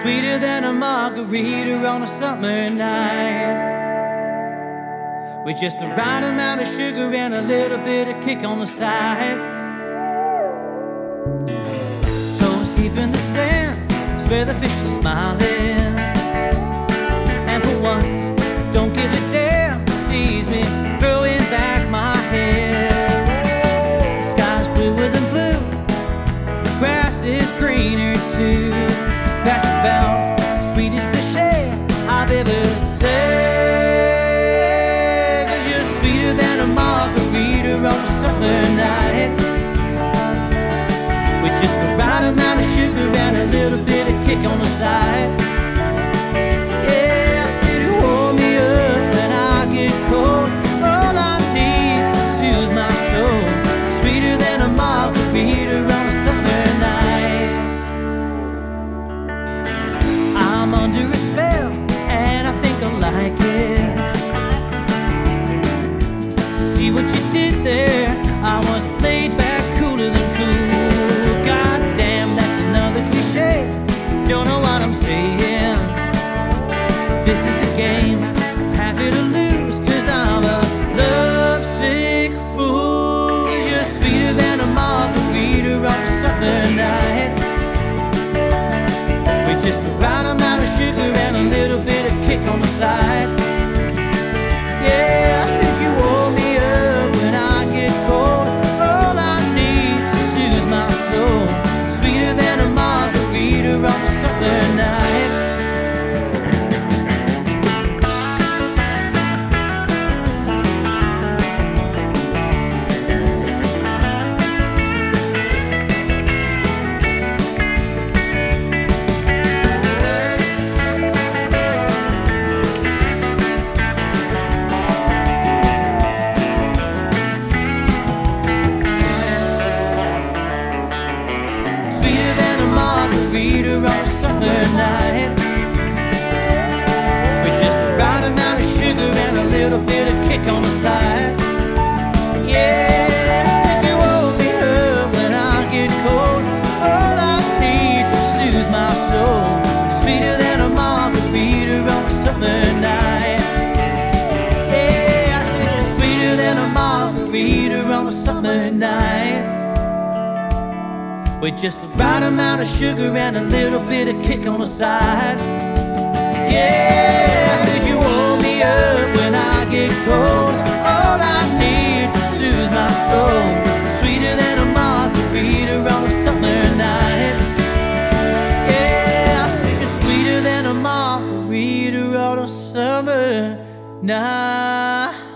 sweeter than a margarita on a summer night. With just the right amount of sugar and a little bit of kick on the side. Toes deep in the sand, swear the fish is smiling. Under a spell, and I think I like it. See what you did there? I was back, cooler than cool. God damn, that's another cliche. Don't know what I'm saying. This is a game, on a summer night. With just the right amount of sugar and a little bit of kick on the side. Yeah, said you me up when I get cold. All I need to soothe my soul. Sweeter than a margarita on a summer night. Yeah, I said you're sweeter than a margarita on a summer night. With just the right amount of sugar and a little bit of kick on the side. Yeah, I said you warm me up when I get cold. All I need to soothe my soul. Sweeter than a margarita on a summer night. Yeah, I said you're sweeter than a margarita on a summer night.